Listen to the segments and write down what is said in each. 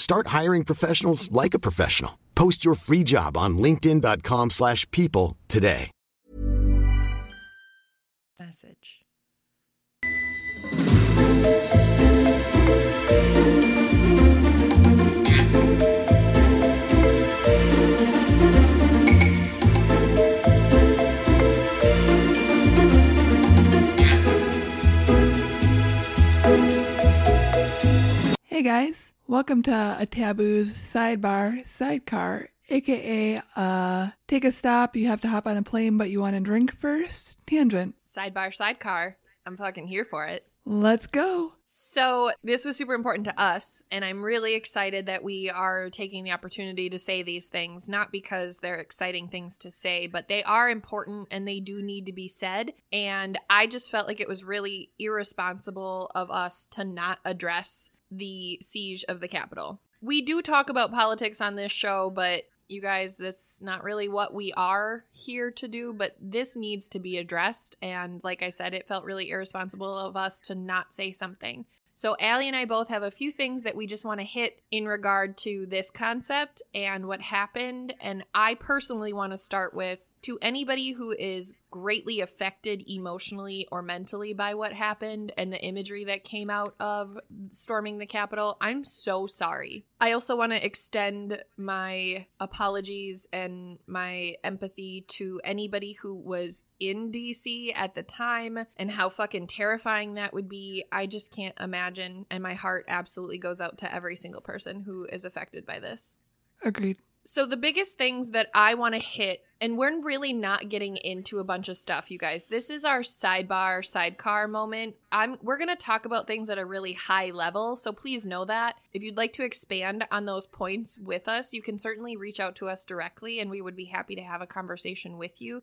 Start hiring professionals like a professional. Post your free job on linkedin.com/people slash people today. Message. Hey guys, welcome to a Taboo's sidebar sidecar, aka uh take a stop, you have to hop on a plane but you want to drink first. Tangent. Sidebar, sidecar. I'm fucking here for it. Let's go. So, this was super important to us, and I'm really excited that we are taking the opportunity to say these things, not because they're exciting things to say, but they are important and they do need to be said. And I just felt like it was really irresponsible of us to not address the siege of the Capitol. We do talk about politics on this show, but you guys, that's not really what we are here to do, but this needs to be addressed. And like I said, it felt really irresponsible of us to not say something. So, Allie and I both have a few things that we just want to hit in regard to this concept and what happened. And I personally want to start with to anybody who is greatly affected emotionally or mentally by what happened and the imagery that came out of storming the Capitol, I'm so sorry. I also want to extend my apologies and my empathy to anybody who was in DC at the time and how fucking terrifying that would be. I just can't imagine. And my heart absolutely goes out to every single person who is affected by this. Agreed. So the biggest things that I want to hit, and we're really not getting into a bunch of stuff, you guys. This is our sidebar, sidecar moment. I'm we're gonna talk about things at a really high level, so please know that. If you'd like to expand on those points with us, you can certainly reach out to us directly, and we would be happy to have a conversation with you.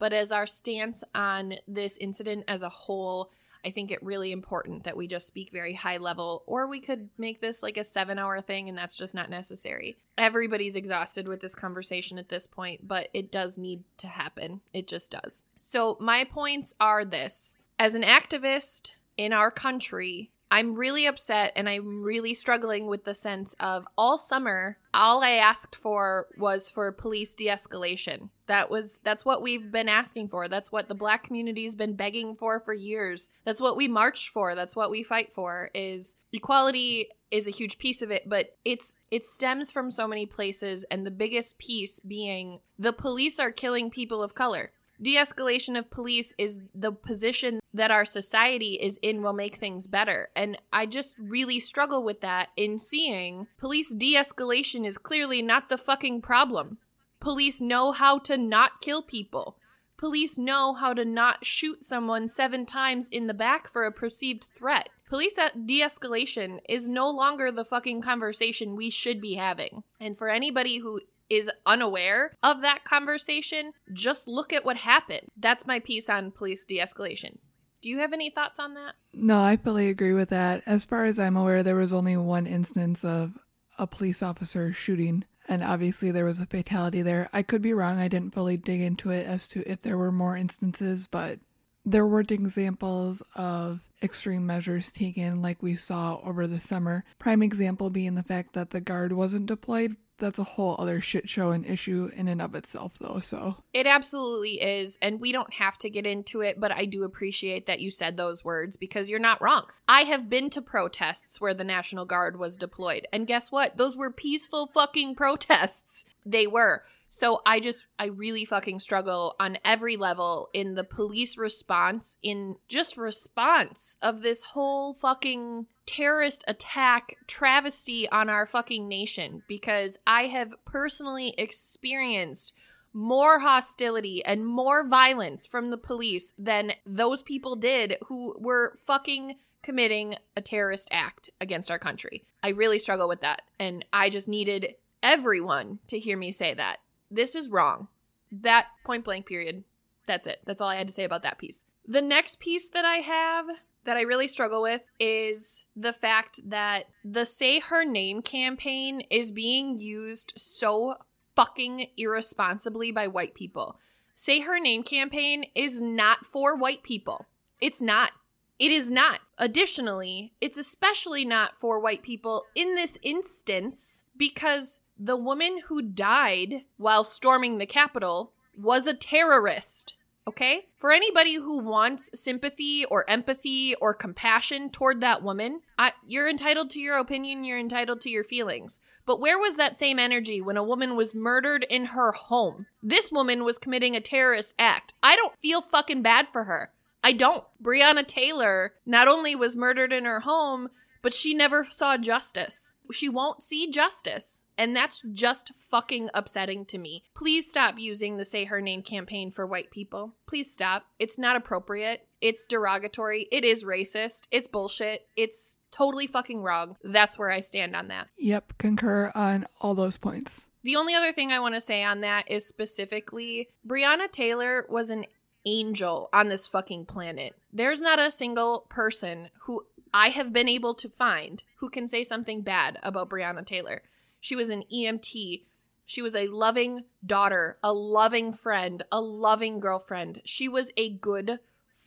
But as our stance on this incident as a whole, I think it really important that we just speak very high level, or we could make this like a seven hour thing, and that's just not necessary. Everybody's exhausted with this conversation at this point, but it does need to happen. It just does. So, my points are this as an activist in our country, I'm really upset and I'm really struggling with the sense of all summer, all I asked for was for police de-escalation. That was that's what we've been asking for. That's what the black community's been begging for for years. That's what we marched for. That's what we fight for is equality is a huge piece of it, but it's it stems from so many places and the biggest piece being the police are killing people of color. De-escalation of police is the position that our society is in will make things better. And I just really struggle with that in seeing police de-escalation is clearly not the fucking problem. Police know how to not kill people. Police know how to not shoot someone seven times in the back for a perceived threat. Police uh, de escalation is no longer the fucking conversation we should be having. And for anybody who is unaware of that conversation, just look at what happened. That's my piece on police de escalation. Do you have any thoughts on that? No, I fully agree with that. As far as I'm aware, there was only one instance of a police officer shooting, and obviously there was a fatality there. I could be wrong. I didn't fully dig into it as to if there were more instances, but there weren't examples of extreme measures taken like we saw over the summer. Prime example being the fact that the guard wasn't deployed. That's a whole other shit show and issue in and of itself, though. So It absolutely is. And we don't have to get into it, but I do appreciate that you said those words because you're not wrong. I have been to protests where the National Guard was deployed. And guess what? Those were peaceful fucking protests. They were. So I just, I really fucking struggle on every level in the police response, in just response of this whole fucking terrorist attack travesty on our fucking nation because I have personally experienced more hostility and more violence from the police than those people did who were fucking committing a terrorist act against our country. I really struggle with that. And I just needed everyone to hear me say that. This is wrong. That point blank period. That's it. That's all I had to say about that piece. The next piece that I have that I really struggle with is the fact that the Say Her Name campaign is being used so fucking irresponsibly by white people. Say Her Name campaign is not for white people. It's not. It is not. Additionally, it's especially not for white people in this instance because the woman who died while storming the Capitol was a terrorist. Okay? For anybody who wants sympathy or empathy or compassion toward that woman, I, you're entitled to your opinion, you're entitled to your feelings. But where was that same energy when a woman was murdered in her home? This woman was committing a terrorist act. I don't feel fucking bad for her. I don't. Breonna Taylor not only was murdered in her home, but she never saw justice. She won't see justice. And that's just fucking upsetting to me. Please stop using the Say Her Name campaign for white people. Please stop. It's not appropriate. It's derogatory. It is racist. It's bullshit. It's totally fucking wrong. That's where I stand on that. Yep, concur on all those points. The only other thing I want to say on that is specifically Breonna Taylor was an angel on this fucking planet. There's not a single person who I have been able to find who can say something bad about Breonna Taylor. She was an EMT. She was a loving daughter, a loving friend, a loving girlfriend. She was a good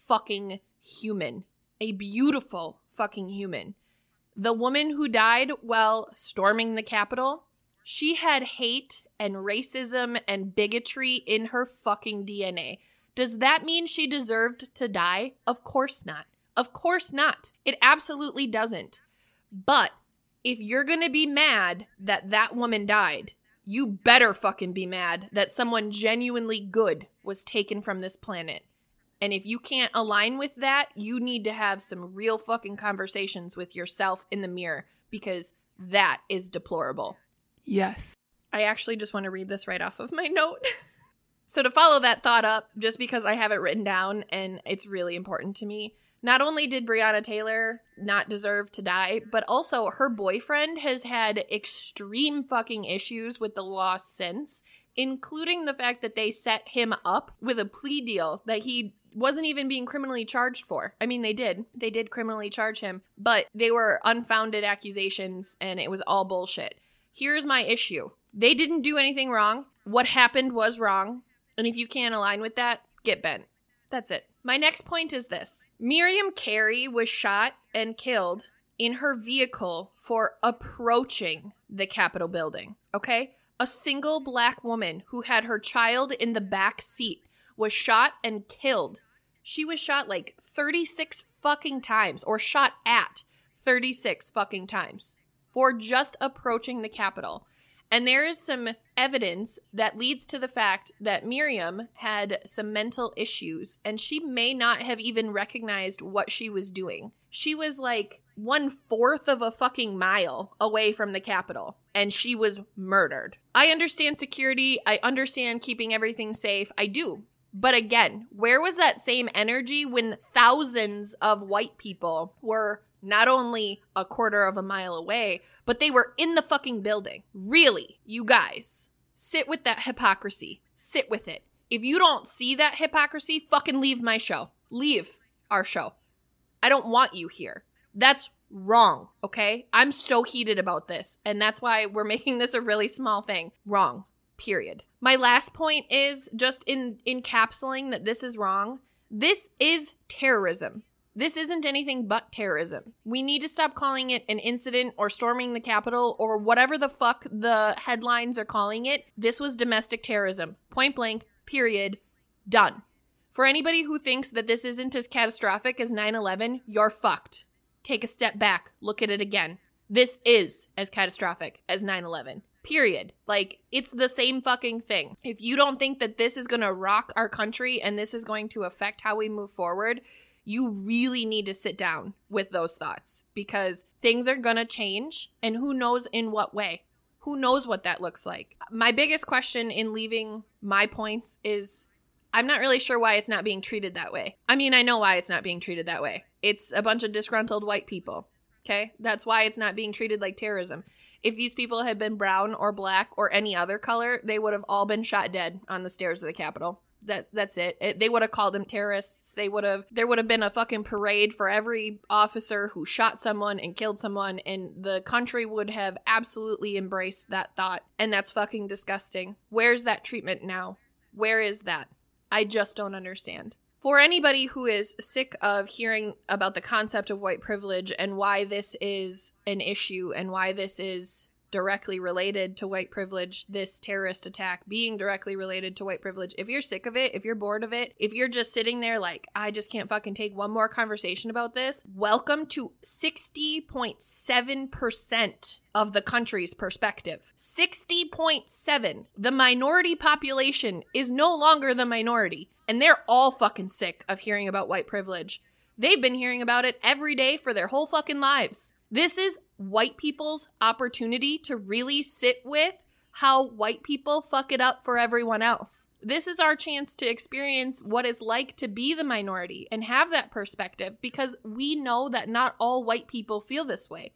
fucking human, a beautiful fucking human. The woman who died while storming the Capitol, she had hate and racism and bigotry in her fucking DNA. Does that mean she deserved to die? Of course not. Of course not. It absolutely doesn't. But if you're going to be mad that that woman died, you better fucking be mad that someone genuinely good was taken from this planet. And if you can't align with that, you need to have some real fucking conversations with yourself in the mirror because that is deplorable. Yes. I actually just want to read this right off of my note. so, to follow that thought up, just because I have it written down and it's really important to me, not only did Breonna Taylor not deserve to die, but also her boyfriend has had extreme fucking issues with the law since, including the fact that they set him up with a plea deal that he wasn't even being criminally charged for. I mean, they did. They did criminally charge him, but they were unfounded accusations and it was all bullshit. Here's my issue they didn't do anything wrong. What happened was wrong. And if you can't align with that, get bent. That's it. My next point is this Miriam Carey was shot and killed in her vehicle for approaching the Capitol building. Okay? A single black woman who had her child in the back seat was shot and killed. She was shot like 36 fucking times, or shot at 36 fucking times for just approaching the Capitol. And there is some evidence that leads to the fact that Miriam had some mental issues and she may not have even recognized what she was doing. She was like one fourth of a fucking mile away from the Capitol and she was murdered. I understand security. I understand keeping everything safe. I do. But again, where was that same energy when thousands of white people were not only a quarter of a mile away, but they were in the fucking building. Really, you guys, sit with that hypocrisy. Sit with it. If you don't see that hypocrisy, fucking leave my show. Leave our show. I don't want you here. That's wrong, okay? I'm so heated about this, and that's why we're making this a really small thing. Wrong. Period. My last point is just in encapsulating that this is wrong. This is terrorism. This isn't anything but terrorism. We need to stop calling it an incident or storming the Capitol or whatever the fuck the headlines are calling it. This was domestic terrorism. Point blank, period. Done. For anybody who thinks that this isn't as catastrophic as 9 11, you're fucked. Take a step back, look at it again. This is as catastrophic as 9 11. Period. Like, it's the same fucking thing. If you don't think that this is gonna rock our country and this is going to affect how we move forward, you really need to sit down with those thoughts because things are going to change and who knows in what way. Who knows what that looks like? My biggest question in leaving my points is I'm not really sure why it's not being treated that way. I mean, I know why it's not being treated that way. It's a bunch of disgruntled white people. Okay? That's why it's not being treated like terrorism. If these people had been brown or black or any other color, they would have all been shot dead on the stairs of the Capitol. That that's it. it they would have called them terrorists. They would have there would have been a fucking parade for every officer who shot someone and killed someone and the country would have absolutely embraced that thought. And that's fucking disgusting. Where's that treatment now? Where is that? I just don't understand. For anybody who is sick of hearing about the concept of white privilege and why this is an issue and why this is directly related to white privilege, this terrorist attack being directly related to white privilege. If you're sick of it, if you're bored of it, if you're just sitting there like, I just can't fucking take one more conversation about this, welcome to 60.7% of the country's perspective. 60.7. The minority population is no longer the minority, and they're all fucking sick of hearing about white privilege. They've been hearing about it every day for their whole fucking lives. This is white people's opportunity to really sit with how white people fuck it up for everyone else. This is our chance to experience what it's like to be the minority and have that perspective because we know that not all white people feel this way.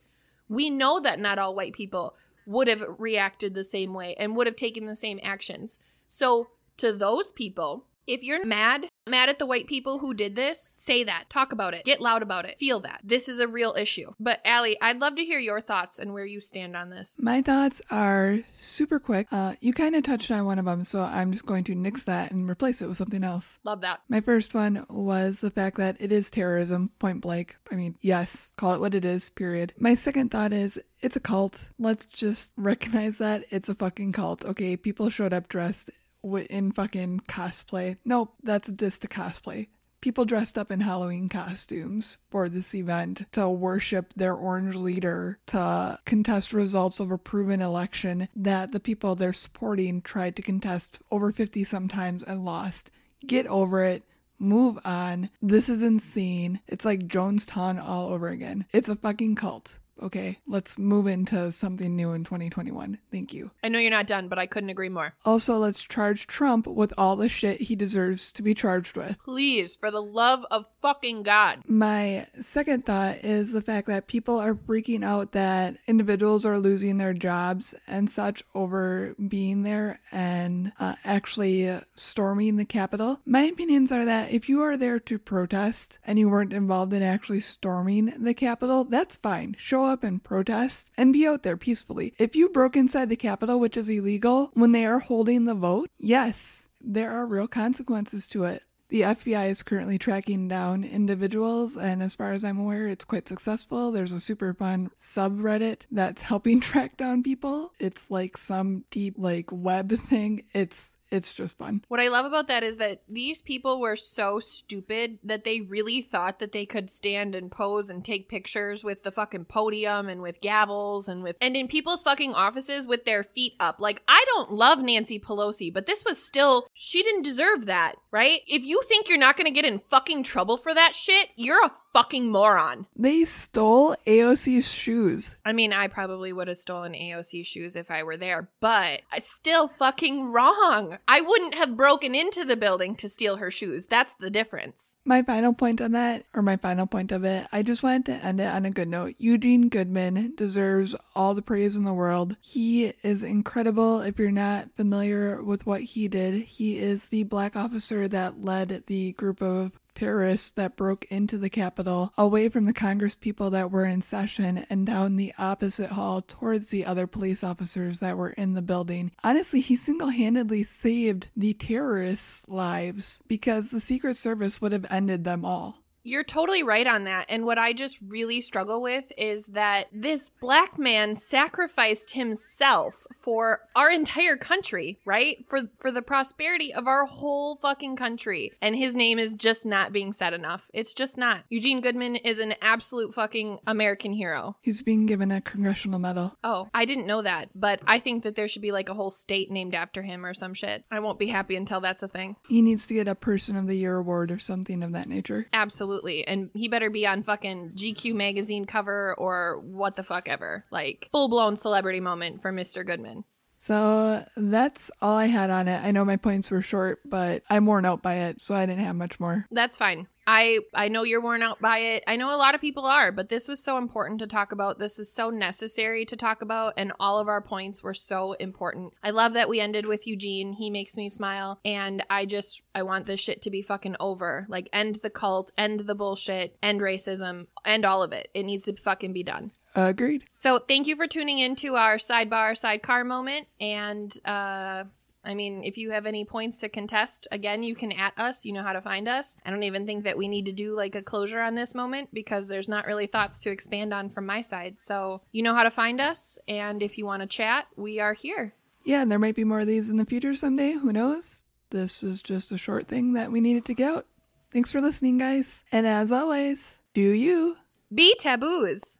We know that not all white people would have reacted the same way and would have taken the same actions. So, to those people, if you're mad, mad at the white people who did this, say that. Talk about it. Get loud about it. Feel that. This is a real issue. But Allie, I'd love to hear your thoughts and where you stand on this. My thoughts are super quick. Uh, you kind of touched on one of them, so I'm just going to nix that and replace it with something else. Love that. My first one was the fact that it is terrorism, point blank. I mean, yes, call it what it is, period. My second thought is it's a cult. Let's just recognize that it's a fucking cult. Okay, people showed up dressed in fucking cosplay. Nope, that's just to cosplay. People dressed up in Halloween costumes for this event to worship their orange leader, to contest results of a proven election that the people they're supporting tried to contest over 50 sometimes and lost. Get over it move on. This is insane. It's like Jonestown all over again. It's a fucking cult okay, let's move into something new in 2021. Thank you. I know you're not done, but I couldn't agree more. Also, let's charge Trump with all the shit he deserves to be charged with. Please, for the love of fucking God. My second thought is the fact that people are freaking out that individuals are losing their jobs and such over being there and uh, actually storming the Capitol. My opinions are that if you are there to protest and you weren't involved in actually storming the Capitol, that's fine. Show show up and protest and be out there peacefully. If you broke inside the Capitol, which is illegal, when they are holding the vote, yes, there are real consequences to it. The FBI is currently tracking down individuals, and as far as I'm aware, it's quite successful. There's a super fun subreddit that's helping track down people. It's like some deep, like, web thing. It's it's just fun. What I love about that is that these people were so stupid that they really thought that they could stand and pose and take pictures with the fucking podium and with gavels and with and in people's fucking offices with their feet up. Like I don't love Nancy Pelosi, but this was still she didn't deserve that, right? If you think you're not going to get in fucking trouble for that shit, you're a fucking moron. They stole AOC's shoes. I mean, I probably would have stolen AOC shoes if I were there, but it's still fucking wrong. I wouldn't have broken into the building to steal her shoes. That's the difference. My final point on that, or my final point of it, I just wanted to end it on a good note. Eugene Goodman deserves all the praise in the world. He is incredible. If you're not familiar with what he did, he is the black officer that led the group of terrorists that broke into the Capitol away from the Congress people that were in session and down the opposite hall towards the other police officers that were in the building. Honestly, he single handedly saved the terrorists' lives because the Secret Service would have ended them all. You're totally right on that. And what I just really struggle with is that this black man sacrificed himself for our entire country, right? For for the prosperity of our whole fucking country. And his name is just not being said enough. It's just not. Eugene Goodman is an absolute fucking American hero. He's being given a congressional medal. Oh, I didn't know that, but I think that there should be like a whole state named after him or some shit. I won't be happy until that's a thing. He needs to get a person of the year award or something of that nature. Absolutely. And he better be on fucking GQ magazine cover or what the fuck ever. Like full blown celebrity moment for Mr. Goodman. So that's all I had on it. I know my points were short, but I'm worn out by it, so I didn't have much more. That's fine. I I know you're worn out by it. I know a lot of people are, but this was so important to talk about. This is so necessary to talk about and all of our points were so important. I love that we ended with Eugene. He makes me smile and I just I want this shit to be fucking over. Like end the cult, end the bullshit, end racism, end all of it. It needs to fucking be done. Agreed. So thank you for tuning in to our sidebar sidecar moment. And uh I mean, if you have any points to contest, again, you can at us. You know how to find us. I don't even think that we need to do like a closure on this moment because there's not really thoughts to expand on from my side. So you know how to find us. And if you want to chat, we are here. Yeah, and there might be more of these in the future someday. Who knows? This was just a short thing that we needed to get out. Thanks for listening, guys. And as always, do you Be taboos.